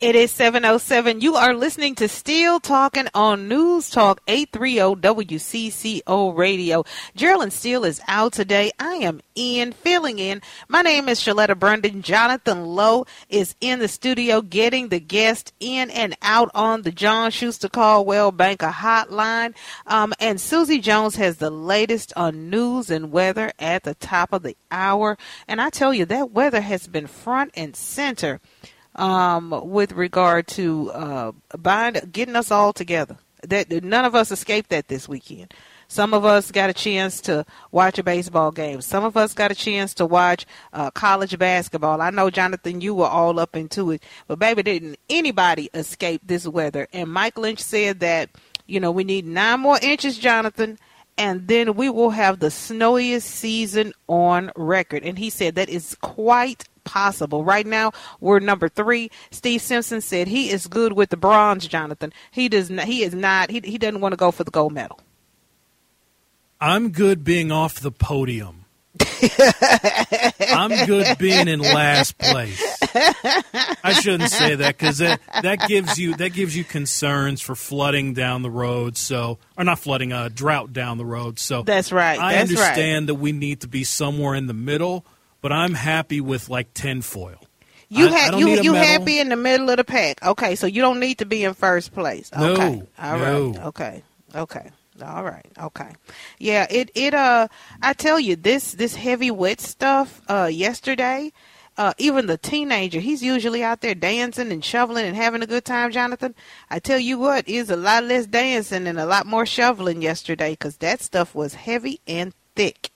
It is 707. You are listening to Still Talking on News Talk 830 WCCO Radio. Geraldine Steele is out today. I am in, filling in. My name is Sheletta Brundidge. Jonathan Lowe is in the studio getting the guest in and out on the John Schuster Coldwell Banker hotline. Um, and Susie Jones has the latest on news and weather at the top of the hour. And I tell you, that weather has been front and center um, with regard to uh, bind, getting us all together. That none of us escaped that this weekend. Some of us got a chance to watch a baseball game. Some of us got a chance to watch uh, college basketball. I know, Jonathan, you were all up into it, but baby, didn't anybody escape this weather? And Mike Lynch said that you know we need nine more inches, Jonathan, and then we will have the snowiest season on record. And he said that is quite possible. Right now, we're number three. Steve Simpson said he is good with the bronze. Jonathan, he does not. He is not. He he doesn't want to go for the gold medal. I'm good being off the podium. I'm good being in last place. I shouldn't say that because that, that gives you that gives you concerns for flooding down the road. So, or not flooding, a uh, drought down the road. So that's right. I that's understand right. that we need to be somewhere in the middle, but I'm happy with like tinfoil. You I, ha- I you you medal. happy in the middle of the pack. Okay, so you don't need to be in first place. Okay. No, All no. right. Okay. Okay. All right. Okay. Yeah, it it uh I tell you this this heavy wet stuff uh yesterday uh, even the teenager, he's usually out there dancing and shoveling and having a good time, Jonathan. I tell you what, is a lot less dancing and a lot more shoveling yesterday because that stuff was heavy and thick.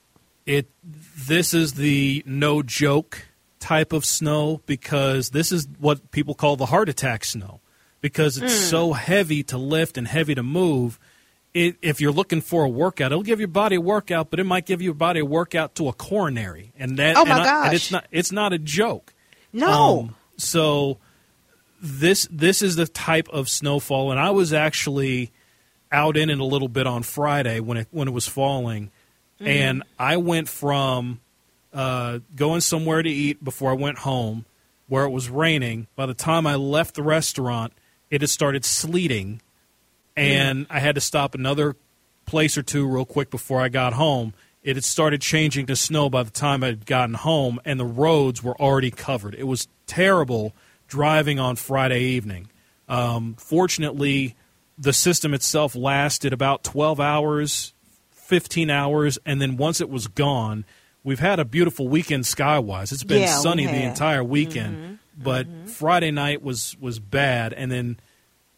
It this is the no joke type of snow because this is what people call the heart attack snow because it's Hmm. so heavy to lift and heavy to move. It, if you're looking for a workout, it'll give your body a workout, but it might give your body a workout to a coronary, and that Oh, my and I- and it's not it's not a joke. No. Um, so this this is the type of snowfall, and I was actually out in it a little bit on Friday when it when it was falling, Mm-hmm. and I went from uh, going somewhere to eat before I went home, where it was raining. By the time I left the restaurant, it had started sleeting, and I had to stop another place or two real quick before I got home. It had started changing to snow by the time I had gotten home, and the roads were already covered. It was terrible driving on Friday evening. Um, fortunately, the system itself lasted about 12 hours, 15 hours, and then once it was gone, we've had a beautiful weekend skywise. It's been Yeah, sunny the entire weekend, mm-hmm. but mm-hmm. Friday night was was bad, and then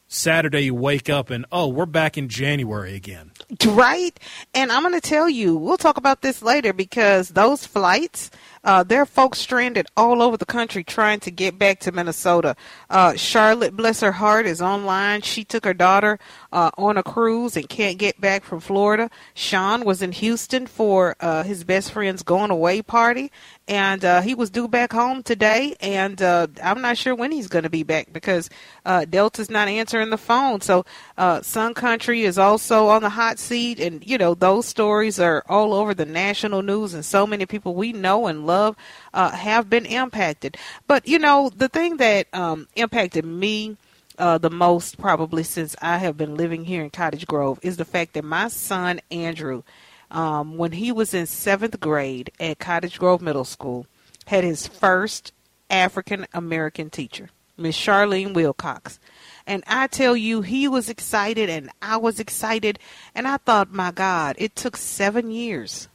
Saturday you wake up and oh, we're back in January again. Right? And I'm going to tell you, we'll talk about this later because those flights, uh, there are folks stranded all over the country trying to get back to Minnesota. Uh, Charlotte, bless her heart, is online. She took her daughter uh, on a cruise and can't get back from Florida. Sean was in Houston for uh, his best friend's going away party, and uh, he was due back home today. And uh, I'm not sure when he's going to be back because uh, Delta's not answering the phone. So uh, Sun Country is also on the hot seat, and you know those stories are all over the national news, and so many people we know and love uh, have been impacted. But you know the thing that um, impacted me uh, the most probably since I have been living here in Cottage Grove is the fact that my son Andrew, um, when he was in seventh grade at Cottage Grove Middle School, had his first African American teacher. Miss Charlene Wilcox. And I tell you, he was excited and I was excited. And I thought, my God, it took seven years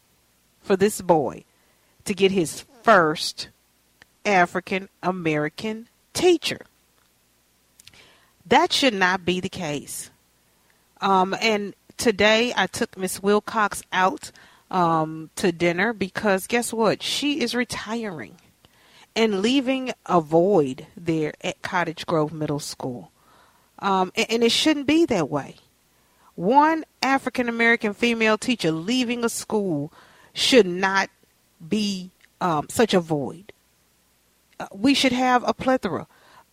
for this boy to get his first African American teacher. That should not be the case. Um, and today I took Miss Wilcox out um, to dinner because guess what? She is retiring and leaving a void there at Cottage Grove Middle School. Um, and, and it shouldn't be that way. One African American female teacher leaving a school should not be um, such a void. Uh, we should have a plethora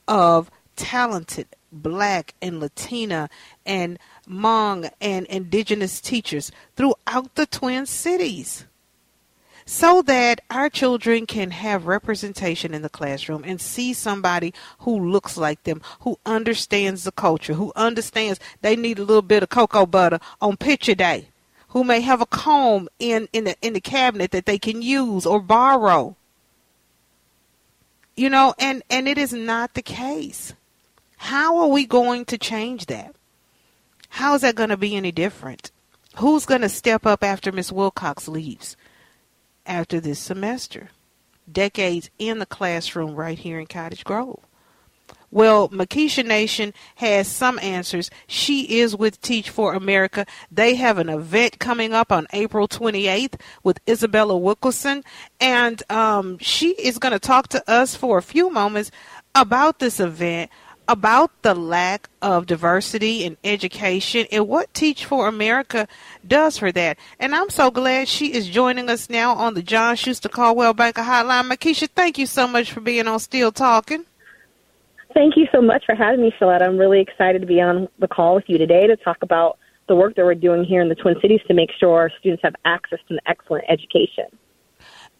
of talented black and Latina and Hmong and indigenous teachers throughout the Twin Cities so that our children can have representation in the classroom and see somebody who looks like them, who understands the culture, who understands they need a little bit of cocoa butter on picture day, who may have a comb in, in the in the cabinet that they can use or borrow. You know, and, and it is not the case. How are we going to change that? How is that going to be any different? Who's going to step up after Miss Wilcox leaves? after this semester. Decades in the classroom right here in Cottage Grove. Well, Mikisha Nation has some answers. She is with Teach for America. They have an event coming up on April 28th with Isabella Wilkerson, and um, she is going to talk to us for a few moments about this event about the lack of diversity in education and what Teach for America does for that. And I'm so glad she is joining us now on the John Schuster Coldwell Banker Hotline. Mikisha, thank you so much for being on Still Talking. Thank you so much for having me, Sheletta. I'm really excited to be on the call with you today to talk about the work that we're doing here in the Twin Cities to make sure our students have access to an excellent education.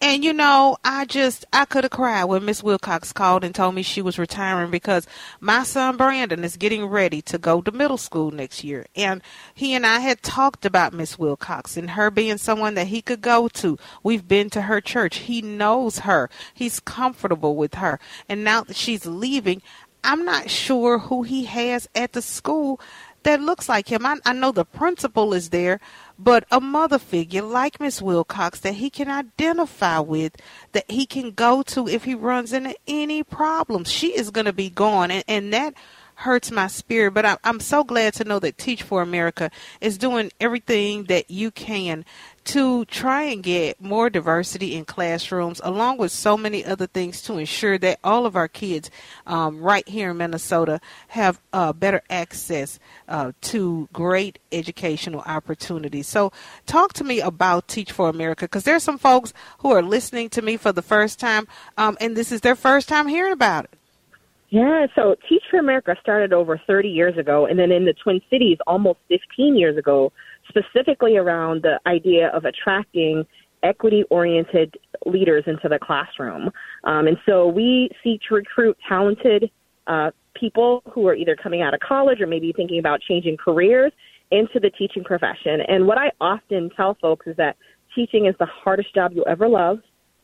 And you know, I just I could have cried when Miss Wilcox called and told me she was retiring because my son Brandon is getting ready to go to middle school next year. And he and I had talked about Miss Wilcox and her being someone that he could go to. We've been to her church. He knows her. He's comfortable with her. And now that she's leaving, I'm not sure who he has at the school that looks like him. I, I know the principal is there, but a mother figure like Miss Wilcox that he can identify with, that he can go to if he runs into any problems. She is going to be gone, and, and that hurts my spirit. But I'm so glad to know that Teach for America is doing everything that you can to try and get more diversity in classrooms, along with so many other things to ensure that all of our kids um, right here in Minnesota have uh, better access uh, to great educational opportunities. So, talk to me about Teach for America because there are some folks who are listening to me for the first time, um, and this is their first time hearing about it. Yeah, so Teach for America started over 30 years ago, and then in the Twin Cities almost 15 years ago, specifically around the idea of attracting equity oriented leaders into the classroom. Um, and so we seek to recruit talented uh, people who are either coming out of college or maybe thinking about changing careers into the teaching profession. And what I often tell folks is that teaching is the hardest job you'll ever love,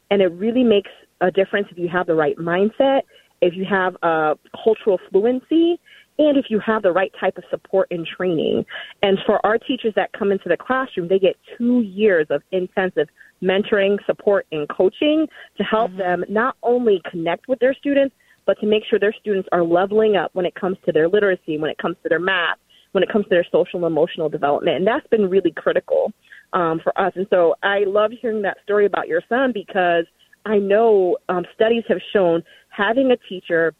and it really makes a difference if you have the right mindset if you have a cultural fluency, and if you have the right type of support and training. And for our teachers that come into the classroom, they get two years of intensive mentoring, support, and coaching to help mm-hmm. them not only connect with their students, but to make sure their students are leveling up when it comes to their literacy, when it comes to their math, when it comes to their social and emotional development. And that's been really critical um, for us. And so I love hearing that story about your son because I know um, studies have shown having a teacher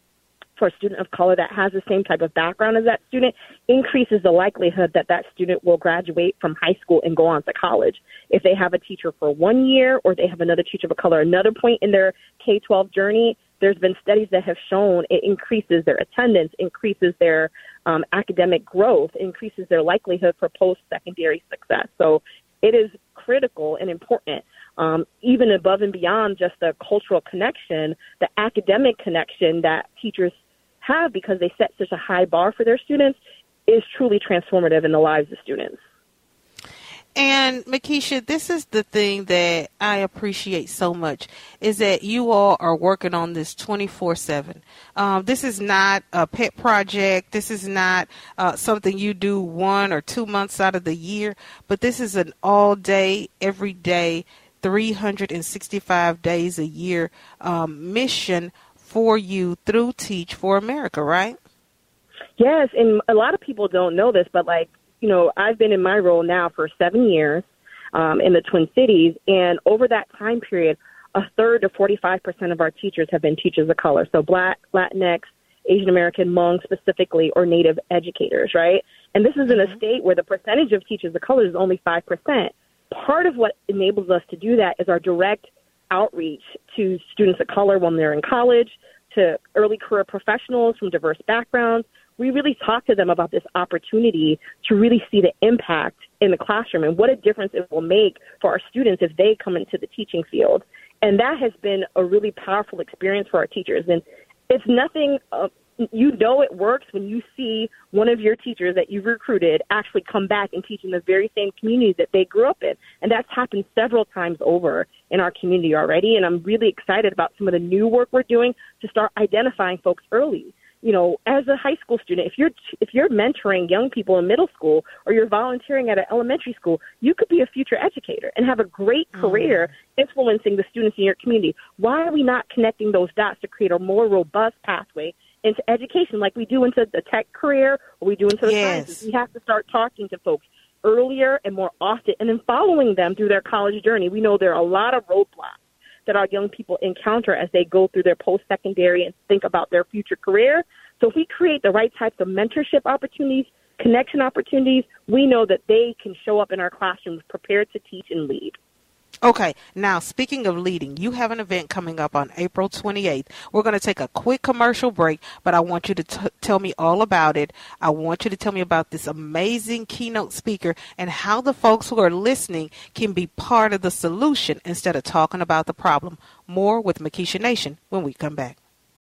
for a student of color that has the same type of background as that student increases the likelihood that that student will graduate from high school and go on to college. If they have a teacher for one year or they have another teacher of color another point in their K 12 journey, there's been studies that have shown it increases their attendance, increases their um, academic growth, increases their likelihood for post secondary success. So it is critical and important um, even above and beyond just the cultural connection, the academic connection that teachers have because they set such a high bar for their students is truly transformative in the lives of students. And Mikisha, this is the thing that I appreciate so much is that you all are working on this 24 7. Um, this is not a pet project. This is not uh, something you do one or two months out of the year, but this is an all day, every day, 365 days a year um, mission for you through Teach for America, right? Yes, and a lot of people don't know this, but like you know, I've been in my role now for seven years um, in the Twin Cities, and over that time period, a third to 45% of our teachers have been teachers of color. So Black, Latinx, Asian American, Hmong specifically, or Native educators, right? And this is in a state where the percentage of teachers of color is only 5%. Part of what enables us to do that is our direct outreach to students of color when they're in college, to early career professionals from diverse backgrounds, we really talk to them about this opportunity to really see the impact in the classroom and what a difference it will make for our students if they come into the teaching field. And that has been a really powerful experience for our teachers. And it's nothing, uh, you know, it works when you see one of your teachers that you've recruited actually come back and teach in the very same community that they grew up in. And that's happened several times over in our community already. And I'm really excited about some of the new work we're doing to start identifying folks early you know, as a high school student, if you're if you're mentoring young people in middle school or you're volunteering at an elementary school, you could be a future educator and have a great mm. career influencing the students in your community. Why are we not connecting those dots to create a more robust pathway into education like we do into the tech career or we do into the yes. sciences? We have to start talking to folks earlier and more often and then following them through their college journey. We know there are a lot of roadblocks that our young people encounter as they go through their post secondary and think about their future career. So if we create the right types of mentorship opportunities, connection opportunities, we know that they can show up in our classrooms prepared to teach and lead. Okay, now speaking of leading, you have an event coming up on April 28th. We're going to take a quick commercial break, but I want you to t- tell me all about it. I want you to tell me about this amazing keynote speaker and how the folks who are listening can be part of the solution instead of talking about the problem. More with Mikisha Nation when we come back.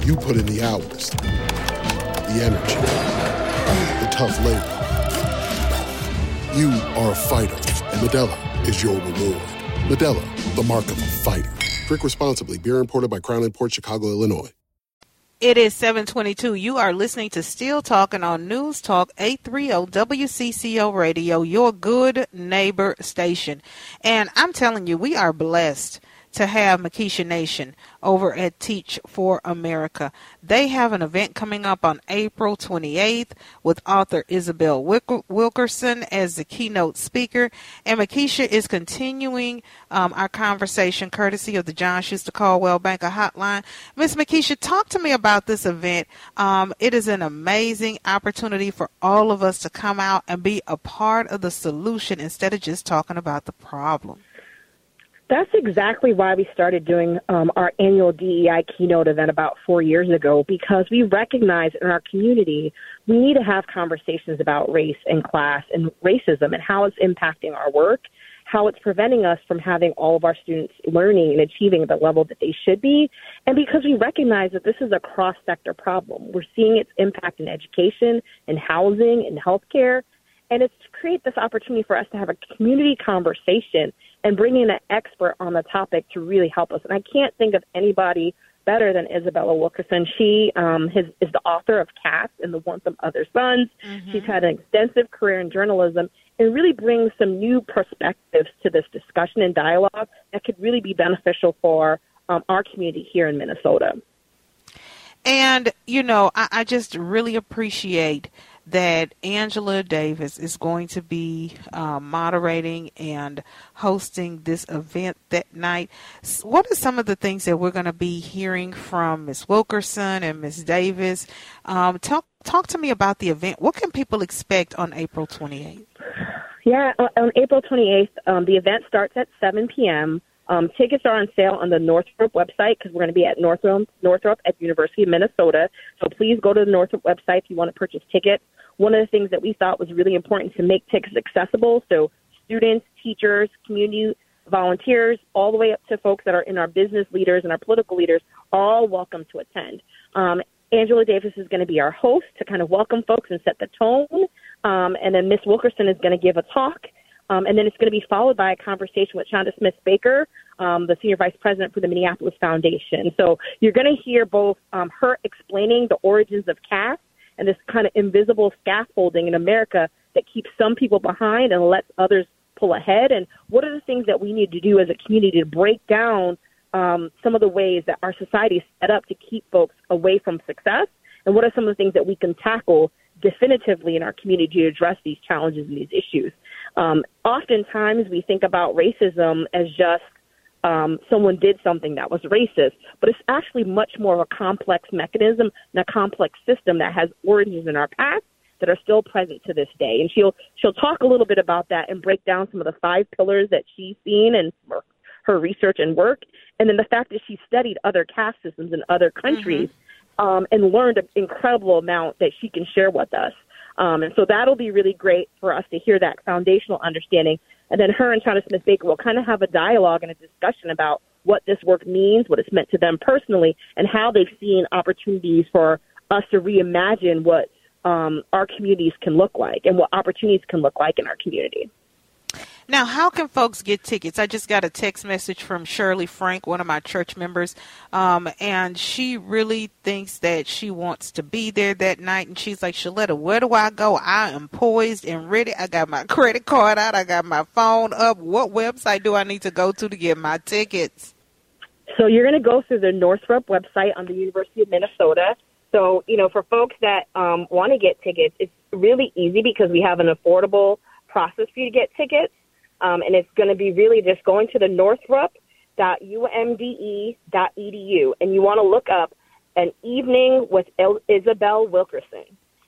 You put in the hours, the energy, the tough labor. You are a fighter, and Modelo is your reward. Modelo, the mark of a fighter. Drink responsibly. Beer imported by Crown Port Chicago, Illinois. It is 722. You are listening to Still Talking on News Talk 830 WCCO Radio, your good neighbor station. And I'm telling you, we are blessed to have Mikisha Nation over at Teach for America. They have an event coming up on April 28th with author Isabel Wilkerson as the keynote speaker. And Mikisha is continuing um, our conversation courtesy of the John Schuster Coldwell Banker Hotline. Miss Mikisha, talk to me about this event. Um, it is an amazing opportunity for all of us to come out and be a part of the solution instead of just talking about the problem. That's exactly why we started doing um, our annual DEI keynote event about four years ago because we recognize in our community we need to have conversations about race and class and racism and how it's impacting our work, how it's preventing us from having all of our students learning and achieving the level that they should be. And because we recognize that this is a cross sector problem, we're seeing its impact in education, in housing, in healthcare. And it's to create this opportunity for us to have a community conversation and bringing an expert on the topic to really help us. And I can't think of anybody better than Isabella Wilkerson. She um, has, is the author of Caste and the Warmth of Other Suns. Mm-hmm. She's had an extensive career in journalism and really brings some new perspectives to this discussion and dialogue that could really be beneficial for um, our community here in Minnesota. And, you know, I, I just really appreciate that Angela Davis is going to be uh, moderating and hosting this event that night. What are some of the things that we're going to be hearing from Ms. Wilkerson and Ms. Davis? Um, talk talk to me about the event. What can people expect on April 28th? Yeah, on April 28th, um, the event starts at 7 p.m. Um, tickets are on sale on the Northrop website because we're going to be at Northrop, Northrop at University of Minnesota. So please go to the Northrop website if you want to purchase tickets. One of the things that we thought was really important to make tickets accessible, so students, teachers, community volunteers, all the way up to folks that are in our business leaders and our political leaders, all welcome to attend. Um, Angela Davis is going to be our host to kind of welcome folks and set the tone. Um, and then Miss Wilkerson is going to give a talk. Um, and then it's going to be followed by a conversation with Chanda Smith Baker, um, the senior vice president for the Minneapolis Foundation. So you're going to hear both um, her explaining the origins of caste and this kind of invisible scaffolding in America that keeps some people behind and lets others pull ahead. And what are the things that we need to do as a community to break down um, some of the ways that our society is set up to keep folks away from success? And what are some of the things that we can tackle definitively in our community to address these challenges and these issues? Um, oftentimes, we think about racism as just um, someone did something that was racist, but it's actually much more of a complex mechanism and a complex system that has origins in our past that are still present to this day. And she'll she'll talk a little bit about that and break down some of the five pillars that she's seen and her research and work, and then the fact that she studied other caste systems in other countries mm-hmm. um, and learned an incredible amount that she can share with us. Um, and so that'll be really great for us to hear that foundational understanding. And then her and Chanda Smith Baker will kind of have a dialogue and a discussion about what this work means, what it's meant to them personally, and how they've seen opportunities for us to reimagine what um, our communities can look like and what opportunities can look like in our community. Now, how can folks get tickets? I just got a text message from Shirley Frank, one of my church members, um, and she really thinks that she wants to be there that night. And she's like, Sheletta, where do I go? I am poised and ready. I got my credit card out. I got my phone up. What website do I need to go to to get my tickets? So you're going to go through the Northrop website on the University of Minnesota. So, you know, for folks that um, want to get tickets, it's really easy because we have an affordable process for you to get tickets. Um, and it's going to be really just going to the northrop.umde.edu, and you want to look up an evening with El- Isabel Wilkerson.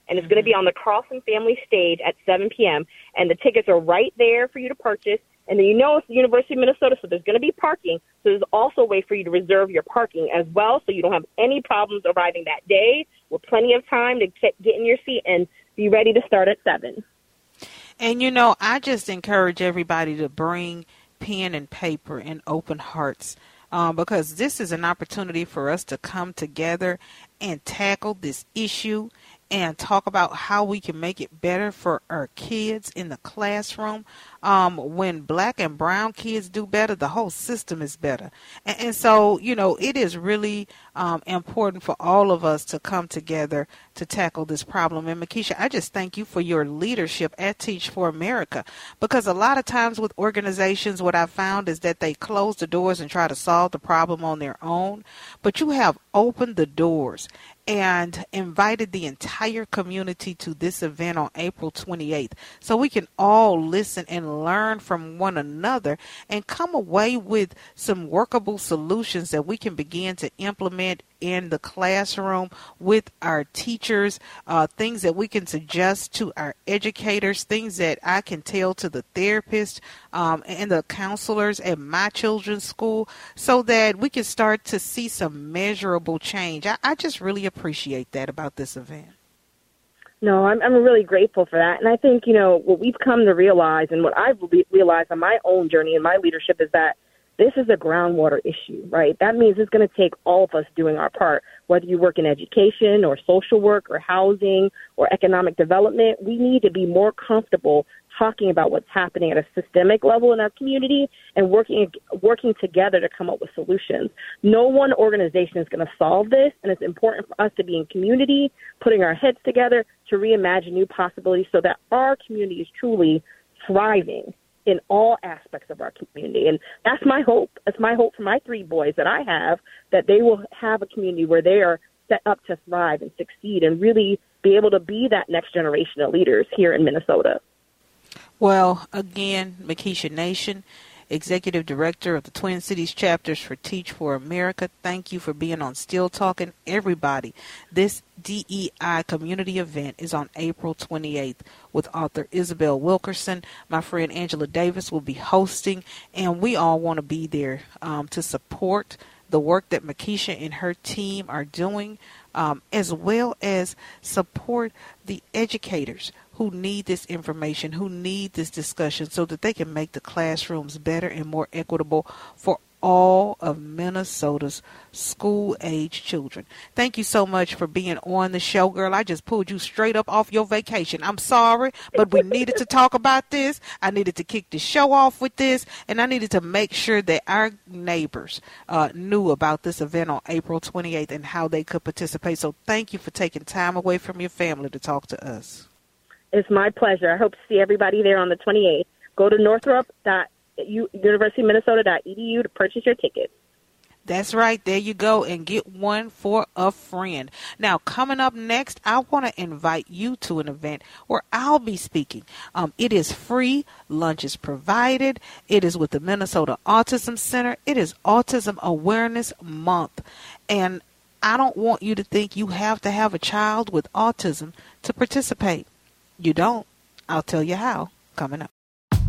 And it's going to be on the Carlson Family Stage at 7 p.m. And the tickets are right there for you to purchase. And then you know it's the University of Minnesota, so there's going to be parking. So there's also a way for you to reserve your parking as well, so you don't have any problems arriving that day with plenty of time to get in your seat and be ready to start at 7. And you know, I just encourage everybody to bring pen and paper and open hearts. Um, because this is an opportunity for us to come together and tackle this issue and talk about how we can make it better for our kids in the classroom. Um, when black and brown kids do better, the whole system is better. And, and so, you know, it is really um, important for all of us to come together to tackle this problem. And Mikisha, I just thank you for your leadership at Teach for America because a lot of times with organizations, what I found is that they close the doors and try to solve the problem on their own. But you have opened the doors and invited the entire community to this event on April 28th so we can all listen and learn from one another and come away with some workable solutions that we can begin to implement in the classroom with our teachers, uh, things that we can suggest to our educators, things that I can tell to the therapists um, and the counselors at my children's school so that we can start to see some measurable change. I, I just really appreciate that about this event. No, I'm, I'm really grateful for that. And I think, you know, what we've come to realize and what I've re- realized on my own journey and my leadership is that this is a groundwater issue, right? That means it's going to take all of us doing our part. Whether you work in education or social work or housing or economic development, we need to be more comfortable talking about what's happening at a systemic level in our community and working working together to come up with solutions. No one organization is going to solve this, and it's important for us to be in community, putting our heads together to reimagine new possibilities so that our community is truly thriving in all aspects of our community. And that's my hope. That's my hope for my three boys that I have that they will have a community where they are set up to thrive and succeed and really be able to be that next generation of leaders here in Minnesota. Well, again, Mikisha Nation, Executive Director of the Twin Cities chapters for Teach for America. Thank you for being on Still Talking. Everybody, this DEI community event is on April 28th with author Isabel Wilkerson. My friend Angela Davis will be hosting, and we all want to be there um, to support the work that Mikisha and her team are doing, um, as well as support the educators who need this information, who need this discussion so that they can make the classrooms better and more equitable for all of Minnesota's school age children. Thank you so much for being on the show, girl. I just pulled you straight up off your vacation. I'm sorry, but we needed to talk about this. I needed to kick the show off with this, and I needed to make sure that our neighbors uh, knew about this event on April 28th and how they could participate. So thank you for taking time away from your family to talk to us. It's my pleasure. I hope to see everybody there on the 28th. Go to northrop.universityminnesota.edu to purchase your tickets. That's right. There you go. And get one for a friend. Now, coming up next, I want to invite you to an event where I'll be speaking. Um, it is free. Lunch is provided. It is with the Minnesota Autism Center. It is Autism Awareness Month. And I don't want you to think you have to have a child with autism to participate. You don't? I'll tell you how coming up.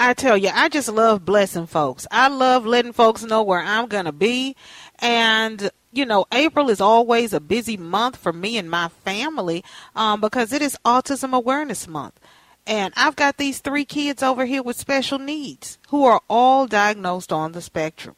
I tell you, I just love blessing folks. I love letting folks know where I'm going to be. And, you know, April is always a busy month for me and my family um, because it is Autism Awareness Month. And I've got these three kids over here with special needs who are all diagnosed on the spectrum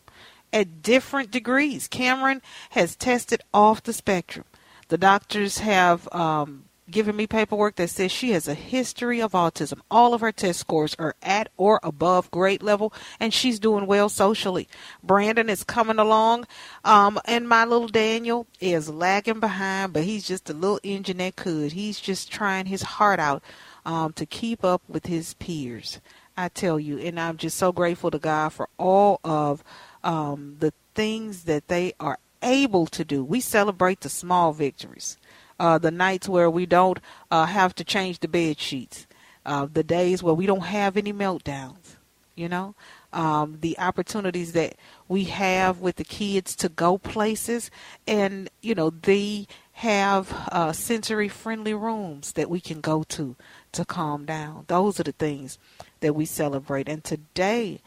at different degrees. Cameron has tested off the spectrum. The doctors have um, given me paperwork that says she has a history of autism. All of her test scores are at or above grade level, and she's doing well socially. Brandon is coming along, um, and my little Daniel is lagging behind, but he's just a little engine that could. He's just trying his heart out um, to keep up with his peers. I tell you, and I'm just so grateful to God for all of um, the things that they are able to do. We celebrate the small victories uh, the nights where we don't uh, have to change the bed sheets, uh, the days where we don't have any meltdowns, you know, um, the opportunities that we have with the kids to go places, and you know they have uh, sensory friendly rooms that we can go to to calm down. Those are the things that we celebrate, and today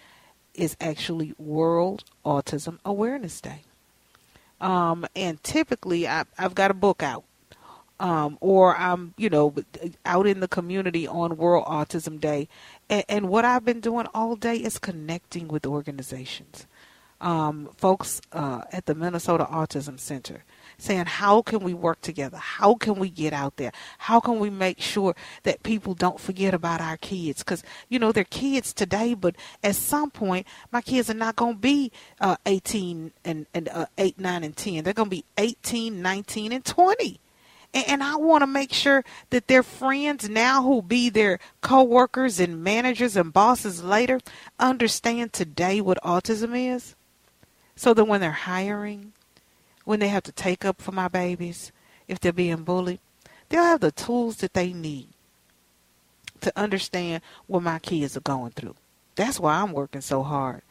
is actually World Autism Awareness Day. Um, and typically, I, I've got a book out um, or I'm, you know, out in the community on World Autism Day. And, and what I've been doing all day is connecting with organizations, um, folks uh, at the Minnesota Autism Center, saying, how can we work together? How can we get out there? How can we make sure that people don't forget about our kids? Because, you know, they're kids today, but at some point, my kids are not going to be uh, 18 and, and uh, 8, 9, and 10. They're going to be 18, 19, and 20 and I want to make sure that their friends now who be their coworkers and managers and bosses later understand today what autism is. So that when they're hiring, when they have to take up for my babies, if they're being bullied, they'll have the tools that they need to understand what my kids are going through. That's why I'm working so hard.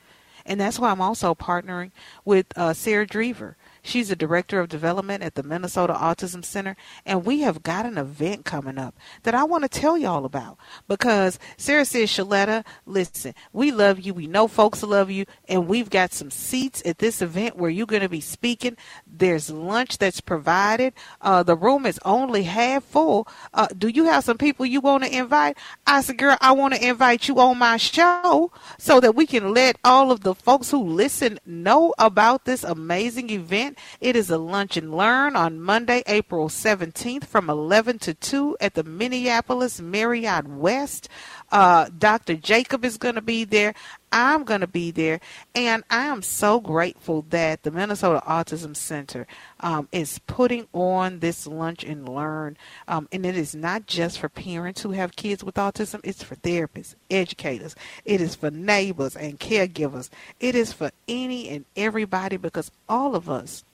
And that's why I'm also partnering with uh, Sarah Driever. She's the director of development at the Minnesota Autism Center, and we have got an event coming up that I want to tell y'all about because Sarah says, Sheletta, listen, we love you. We know folks love you, and we've got some seats at this event where you're going to be speaking. There's lunch that's provided. Uh, the room is only half full. Uh, do you have some people you want to invite? I said, girl, I want to invite you on my show so that we can let all of the folks who listen know about this amazing event It is a lunch and learn on Monday, April 17th from 11 to 2 at the Minneapolis Marriott West. Uh, Dr. Jacob is going to be there. I'm going to be there. And I am so grateful that the Minnesota Autism Center um, is putting on this lunch and learn. Um, and it is not just for parents who have kids with autism, it's for therapists, educators, it is for neighbors and caregivers. It is for any and everybody because all of us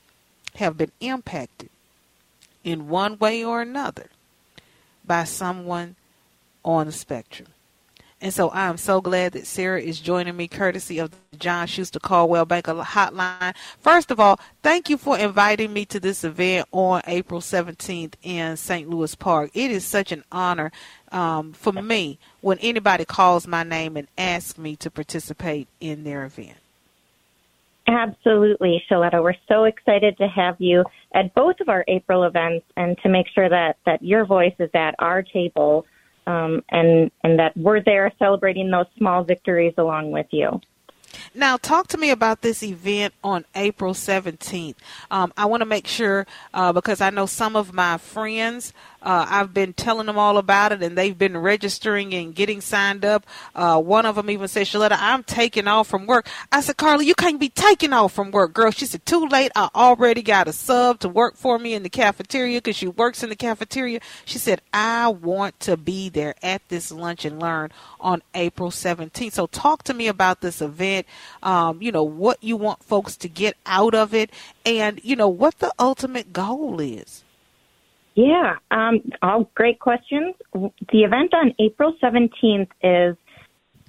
have been impacted in one way or another by someone on the spectrum. And so I am so glad that Sarah is joining me courtesy of the John Schuster Coldwell Banker Hotline. First of all, thank you for inviting me to this event on April 17th in St. Louis Park. It is such an honor um, for me when anybody calls my name and asks me to participate in their event. Absolutely, Sheletta. We're so excited to have you at both of our April events and to make sure that, that your voice is at our table um, and and that we're there celebrating those small victories along with you. Now, talk to me about this event on April 17th. Um, I want to make sure, uh, because I know some of my friends uh, I've been telling them all about it, and they've been registering and getting signed up. Uh, one of them even said, Sheletta, I'm taking off from work. I said, Carly, you can't be taking off from work, girl. She said, too late. I already got a sub to work for me in the cafeteria because she works in the cafeteria. She said, I want to be there at this lunch and learn on April 17th. So talk to me about this event, um, you know, what you want folks to get out of it, and, you know, what the ultimate goal is. Yeah, um, all great questions. The event on April 17th is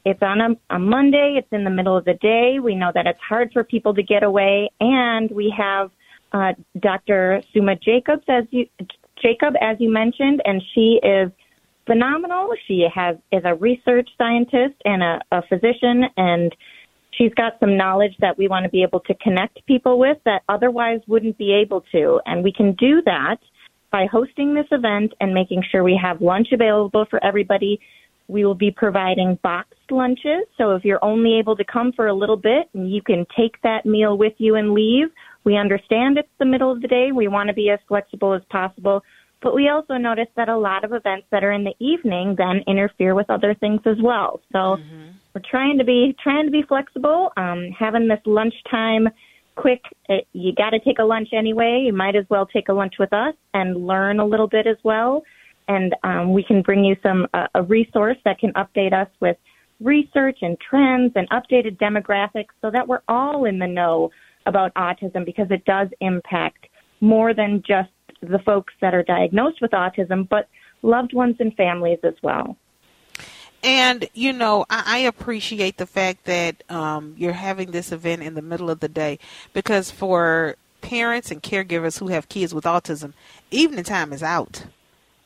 it's on a, a Monday. It's in the middle of the day. We know that it's hard for people to get away, and we have uh, Dr. Suma Jacobs as you Jacob as you mentioned, and she is phenomenal. She has is a research scientist and a, a physician, and she's got some knowledge that we want to be able to connect people with that otherwise wouldn't be able to, and we can do that by hosting this event and making sure we have lunch available for everybody. We will be providing boxed lunches. So if you're only able to come for a little bit and you can take that meal with you and leave, we understand it's the middle of the day. We want to be as flexible as possible. But we also notice that a lot of events that are in the evening then interfere with other things as well. So mm-hmm. we're trying to be trying to be flexible. Um, having this lunchtime quick. It, you got to take a lunch anyway. You might as well take a lunch with us and learn a little bit as well. And um, we can bring you some uh, a resource that can update us with research and trends and updated demographics, so that we're all in the know about autism because it does impact more than just the folks that are diagnosed with autism, but loved ones and families as well. And you know, I, I appreciate the fact that um, you're having this event in the middle of the day because for parents and caregivers who have kids with autism, evening time is out.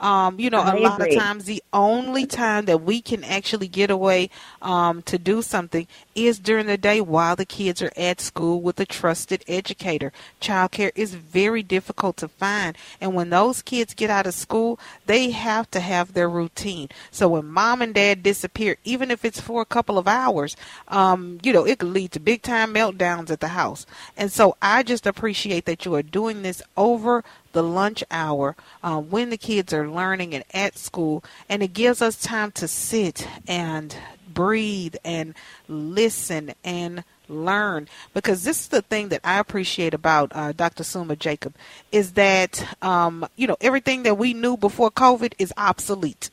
Um, you know, I a agree. lot of times the only time that we can actually get away um, to do something is during the day while the kids are at school with a trusted educator. Childcare is very difficult to find, and when those kids get out of school, they have to have their routine. So when mom and dad disappear, even if it's for a couple of hours, um, you know, it could lead to big time meltdowns at the house. And so I just appreciate that you are doing this over the lunch hour uh, when the kids are learning and at school, and it gives us time to sit and breathe and listen and learn because this is the thing that I appreciate about uh, Dr. Suma Jacob is that um, you know everything that we knew before COVID is obsolete,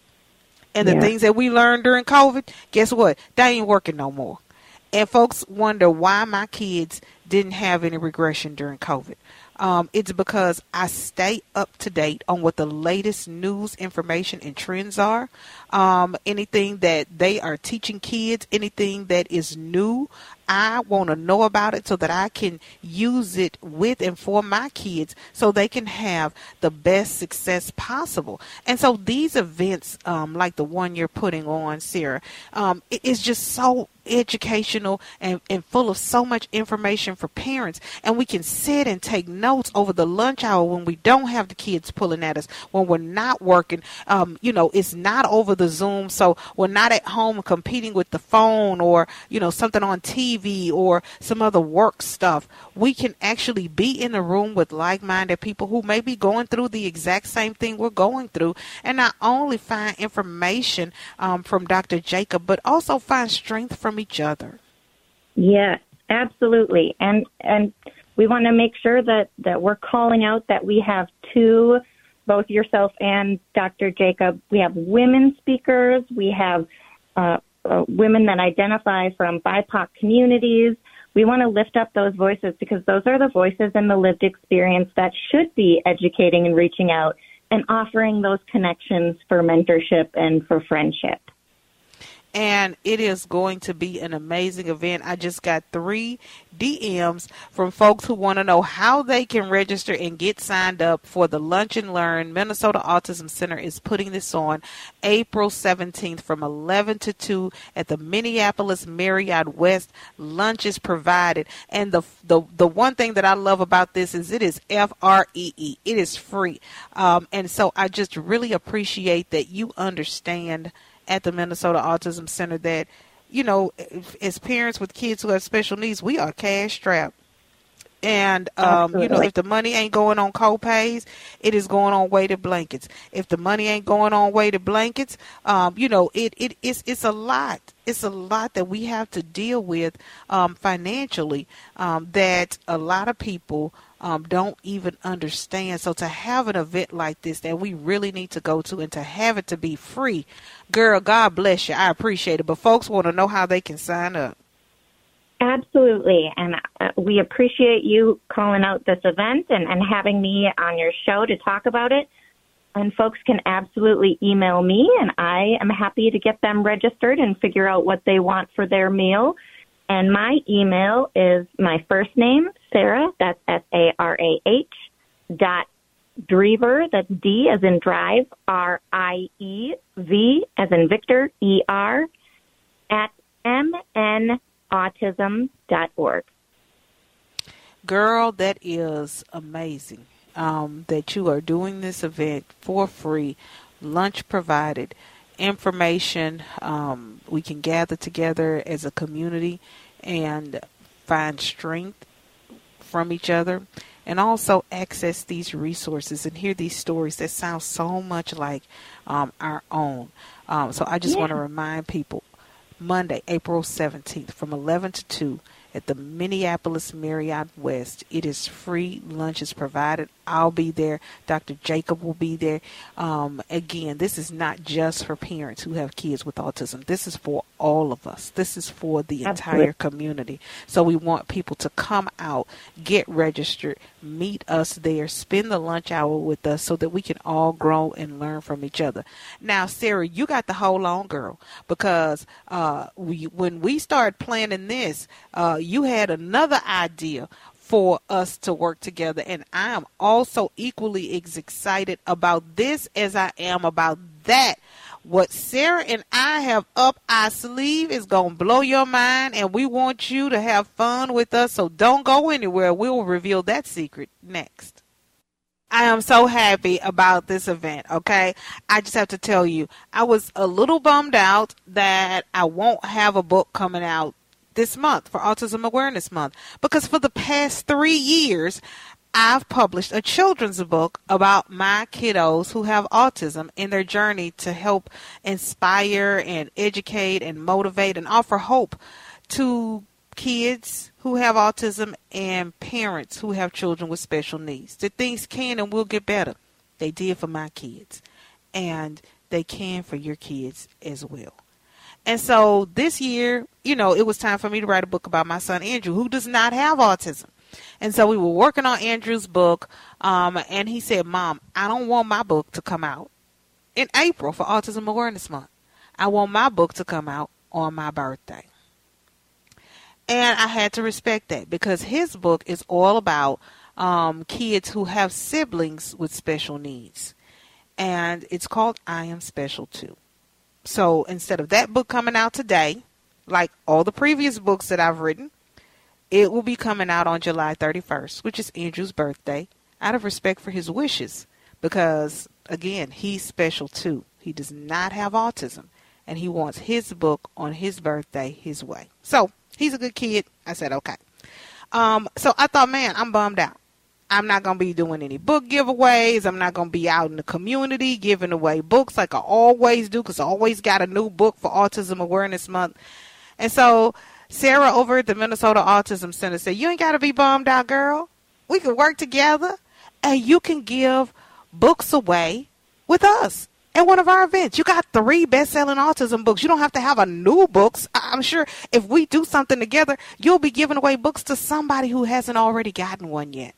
and the yeah. things that we learned during COVID, guess what? They ain't working no more. And folks wonder why my kids didn't have any regression during COVID. Um, it's because I stay up to date on what the latest news, information, and trends are. Um, anything that they are teaching kids, anything that is new, I want to know about it so that I can use it with and for my kids so they can have the best success possible. And so these events, um, like the one you're putting on, Sarah, um, it is just so educational and, and full of so much information for parents. And we can sit and take notes over the lunch hour when we don't have the kids pulling at us, when we're not working. Um, you know, it's not over the Zoom, so we're not at home competing with the phone or, you know, something on TV or some other work stuff. We can actually be in a room with like minded people who may be going through the exact same thing we're going through and not only find information um, from Dr. Jacob, but also find strength from each other. Yeah, absolutely. And and we want to make sure that that we're calling out that we have two both yourself and Dr. Jacob. We have women speakers, we have uh, uh, women that identify from BIPOC communities. We want to lift up those voices because those are the voices and the lived experience that should be educating and reaching out and offering those connections for mentorship and for friendship and it is going to be an amazing event. I just got three DMs from folks who want to know how they can register and get signed up for the Lunch and Learn. Minnesota Autism Center is putting this on April 17th from 11 to 2 at the Minneapolis Marriott West. Lunch is provided, and the the the one thing that I love about this is it is F R E E. It is free, um, and so I just really appreciate that you understand at the Minnesota Autism Center that, you know, as parents with kids who have special needs, we are cash strapped. And um, you know, if the money ain't going on co-pays, it is going on weighted blankets. If the money ain't going on weighted blankets, um, you know, it, it it's it's a lot. It's a lot that we have to deal with um, financially. Um, that a lot of people um, don't even understand. So to have an event like this that we really need to go to and to have it to be free, girl, God bless you. I appreciate it. But folks want to know how they can sign up. Absolutely. And uh, we appreciate you calling out this event and, and having me on your show to talk about it. And folks can absolutely email me, and I am happy to get them registered and figure out what they want for their meal. And my email is my first name, Sarah, that's S A R A H, dot Driever, that's D as in drive, R I E V as in Victor, E R, at mnautism.org. Girl, that is amazing um, that you are doing this event for free, lunch provided information. Um, we can gather together as a community and find strength from each other and also access these resources and hear these stories that sound so much like um, our own. Um, so I just yeah. want to remind people Monday, April 17th from 11 to 2 at the Minneapolis Marriott West. It is free. Lunch is provided. I'll be there. Dr. Jacob will be there. Um, again, this is not just for parents who have kids with autism. This is for all of us. This is for the Absolutely. entire community. So we want people to come out, get registered, meet us there, spend the lunch hour with us so that we can all grow and learn from each other. Now, Sarah, you got the whole on, girl, because uh, we, when we started planning this, uh, you had another idea for us to work together. And I am also equally as excited about this as I am about that. What Sarah and I have up our sleeve is going to blow your mind, and we want you to have fun with us. So don't go anywhere. We will reveal that secret next. I am so happy about this event, okay? I just have to tell you, I was a little bummed out that I won't have a book coming out this month for Autism Awareness Month because for the past three years, I've published a children's book about my kiddos who have autism in their journey to help inspire and educate and motivate and offer hope to kids who have autism and parents who have children with special needs. That things can and will get better. They did for my kids, and they can for your kids as well. And so this year, you know, it was time for me to write a book about my son Andrew, who does not have autism. And so we were working on Andrew's book, um, and he said, Mom, I don't want my book to come out in April for Autism Awareness Month. I want my book to come out on my birthday. And I had to respect that because his book is all about um, kids who have siblings with special needs. And it's called I Am Special Too. So instead of that book coming out today, like all the previous books that I've written, it will be coming out on July 31st, which is Andrew's birthday, out of respect for his wishes. Because, again, he's special too. He does not have autism, and he wants his book on his birthday his way. So He's a good kid. I said, okay. Um, so I thought, man, I'm bummed out. I'm not going to be doing any book giveaways. I'm not going to be out in the community giving away books like I always do because I always got a new book for Autism Awareness Month. And so Sarah over at the Minnesota Autism Center said, You ain't got to be bummed out, girl. We can work together and you can give books away with us at one of our events. You got three best-selling autism books. You don't have to have a new books. I'm sure if we do something together, you'll be giving away books to somebody who hasn't already gotten one yet.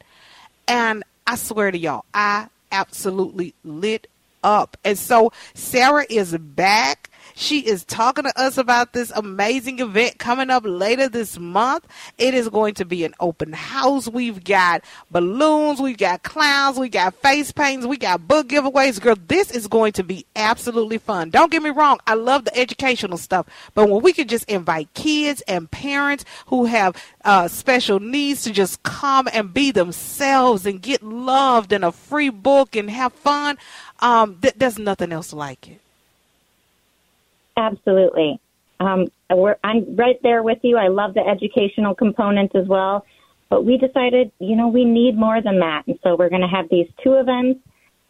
And I swear to y'all, I absolutely lit up. And so Sarah is back she is talking to us about this amazing event coming up later this month. It is going to be an open house. We've got balloons, we've got clowns, we got face paints, we got book giveaways. Girl, this is going to be absolutely fun. Don't get me wrong, I love the educational stuff, but when we can just invite kids and parents who have uh, special needs to just come and be themselves and get loved and a free book and have fun, um, th- there's nothing else like it. Absolutely. Um, I'm right there with you. I love the educational component as well. But we decided, you know, we need more than that. And so we're going to have these two events.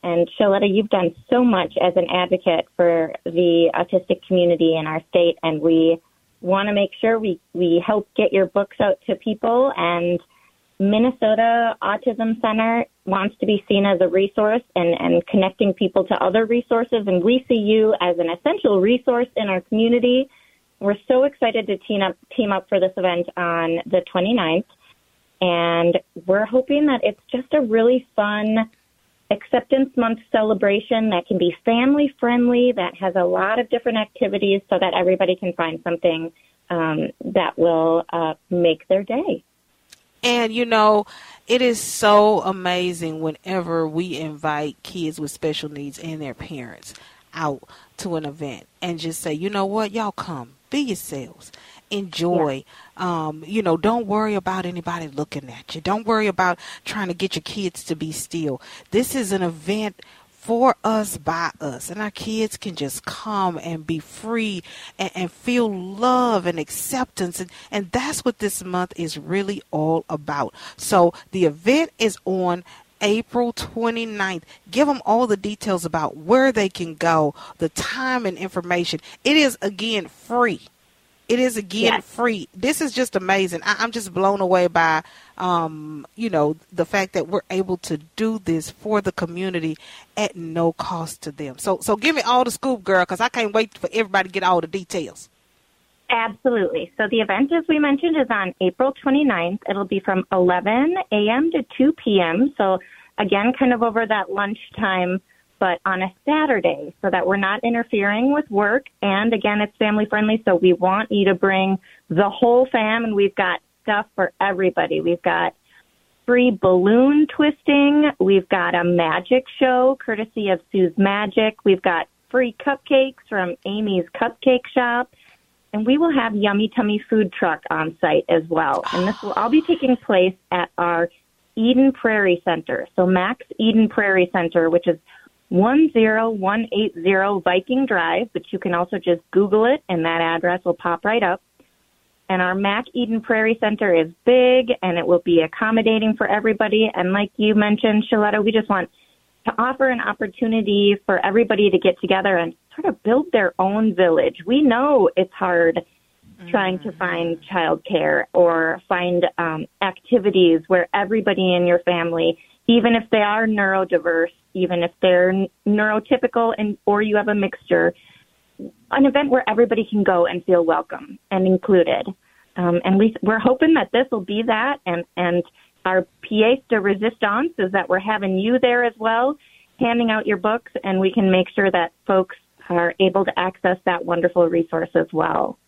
And Sheletta, you've done so much as an advocate for the autistic community in our state. And we want to make sure we, we help get your books out to people. And Minnesota Autism Center wants to be seen as a resource and, and connecting people to other resources. And we see you as an essential resource in our community. We're so excited to team up, team up for this event on the 29th. And we're hoping that it's just a really fun acceptance month celebration that can be family friendly, that has a lot of different activities so that everybody can find something um, that will uh, make their day. And you know, it is so amazing whenever we invite kids with special needs and their parents out to an event and just say, you know what, y'all come, be yourselves, enjoy. Yeah. Um, you know, don't worry about anybody looking at you. Don't worry about trying to get your kids to be still. This is an event for us by us and our kids can just come and be free and, and, feel love and acceptance and, and that's what this month is really all about so the event is on April 29th. Give them all the details about where they can go, the time and information. It is again free. It is again yes. free. This is just amazing. I, am just blown away by, um, you know, the fact that we're able to do this for the community at no cost to them. So, so give me all the scoop, girl, because I can't wait for everybody to get all the details. Absolutely. So the event, as we mentioned, is on April 29th. It'll be from 11 a.m. to 2 p.m. So again, kind of over that lunchtime but on a Saturday so that we're not interfering with work. And again, it's family friendly, so we want you to bring the whole fam, and we've got stuff for everybody. We've got free balloon twisting. We've got a magic show courtesy of Sue's Magic. We've got free cupcakes from Amy's Cupcake Shop. And we will have Yummy Tummy food truck on site as well. And this will all be taking place at our Eden Prairie Center. So MAC's Eden Prairie Center, which is 10180 Viking Drive, but you can also just Google it and that address will pop right up. And our MAC Eden Prairie Center is big and it will be accommodating for everybody. And like you mentioned, Sheletta, we just want to offer an opportunity for everybody to get together and sort of build their own village. We know it's hard mm-hmm. trying to find childcare or find um, activities where everybody in your family, even if they are neurodiverse, even if they're neurotypical and or you have a mixture, an event where everybody can go and feel welcome and included. Um, and we, we're hoping that this will be that. And, and our pièce de resistance is that we're having you there as well, handing out your books, and we can make sure that folks are able to access that wonderful resource as well.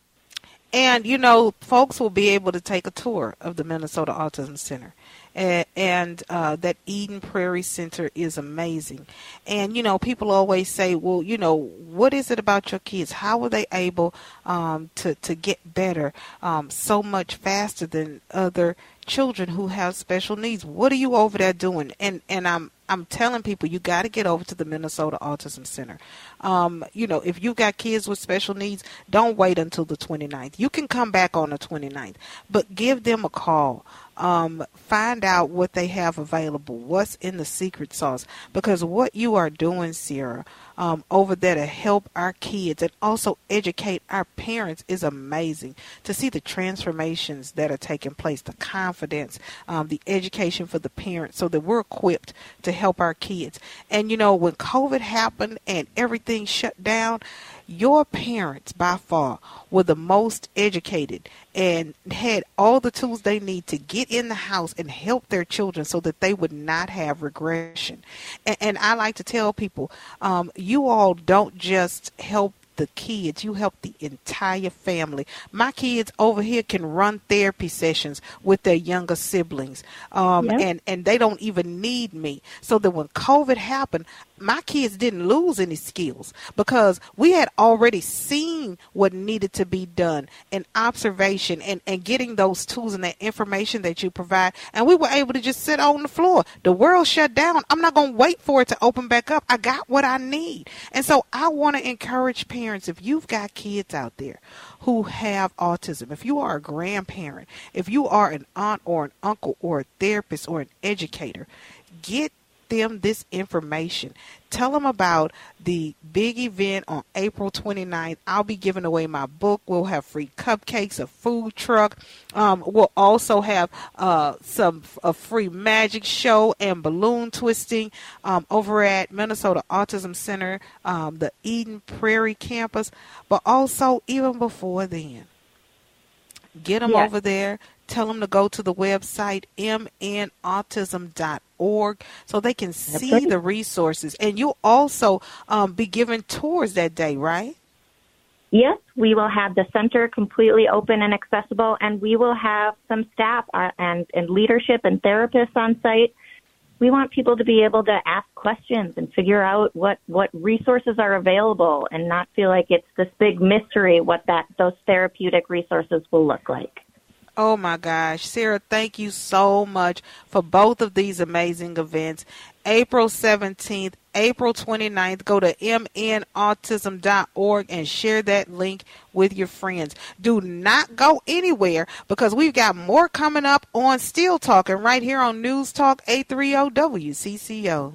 And, you know, folks will be able to take a tour of the Minnesota Autism Center and, and uh, that Eden Prairie Center is amazing. And you know, people always say, "Well, you know, what is it about your kids? How were they able um, to to get better um, so much faster than other children who have special needs? What are you over there doing?" And and I'm I'm telling people you got to get over to the Minnesota Autism Center. Um, you know, if you've got kids with special needs, don't wait until the 29th. You can come back on the 29th, but give them a call um, find out what they have available, what's in the secret sauce. Because what you are doing, Sarah, um, over there to help our kids and also educate our parents is amazing. To see the transformations that are taking place, the confidence, um, the education for the parents, so that we're equipped to help our kids. And you know, when COVID happened and everything shut down, your parents by far were the most educated and had all the tools they need to get in the house and help their children so that they would not have regression. And, and I like to tell people, um, you all don't just help the kids, you help the entire family. My kids over here can run therapy sessions with their younger siblings, um, and and they don't even need me. So that when COVID happened, my kids didn't lose any skills because we had already seen what needed to be done in observation and, and getting those tools and that information that you provide. And we were able to just sit on the floor. The world shut down. I'm not going to wait for it to open back up. I got what I need. And so I want to encourage parents if you've got kids out there who have autism, if you are a grandparent, if you are an aunt or an uncle or a therapist or an educator, get them this information. Tell them about the big event on April 29th. I'll be giving away my book. We'll have free cupcakes, a food truck. Um, we'll also have uh, some a free magic show and balloon twisting um, over at Minnesota Autism Center, um, the Eden Prairie campus. But also, even before then, get them yes. over there tell them to go to the website mnautism.org so they can see the resources. And you'll also um, be given tours that day, right? Yes, we will have the center completely open and accessible, and we will have some staff uh, and, and leadership and therapists on site. We want people to be able to ask questions and figure out what, what resources are available and not feel like it's this big mystery what that those therapeutic resources will look like. Oh my gosh. Sarah, thank you so much for both of these amazing events. April 17th, April 29th. Go to mnautism.org and share that link with your friends. Do not go anywhere because we've got more coming up on Still Talking right here on News Talk 830 WCCO.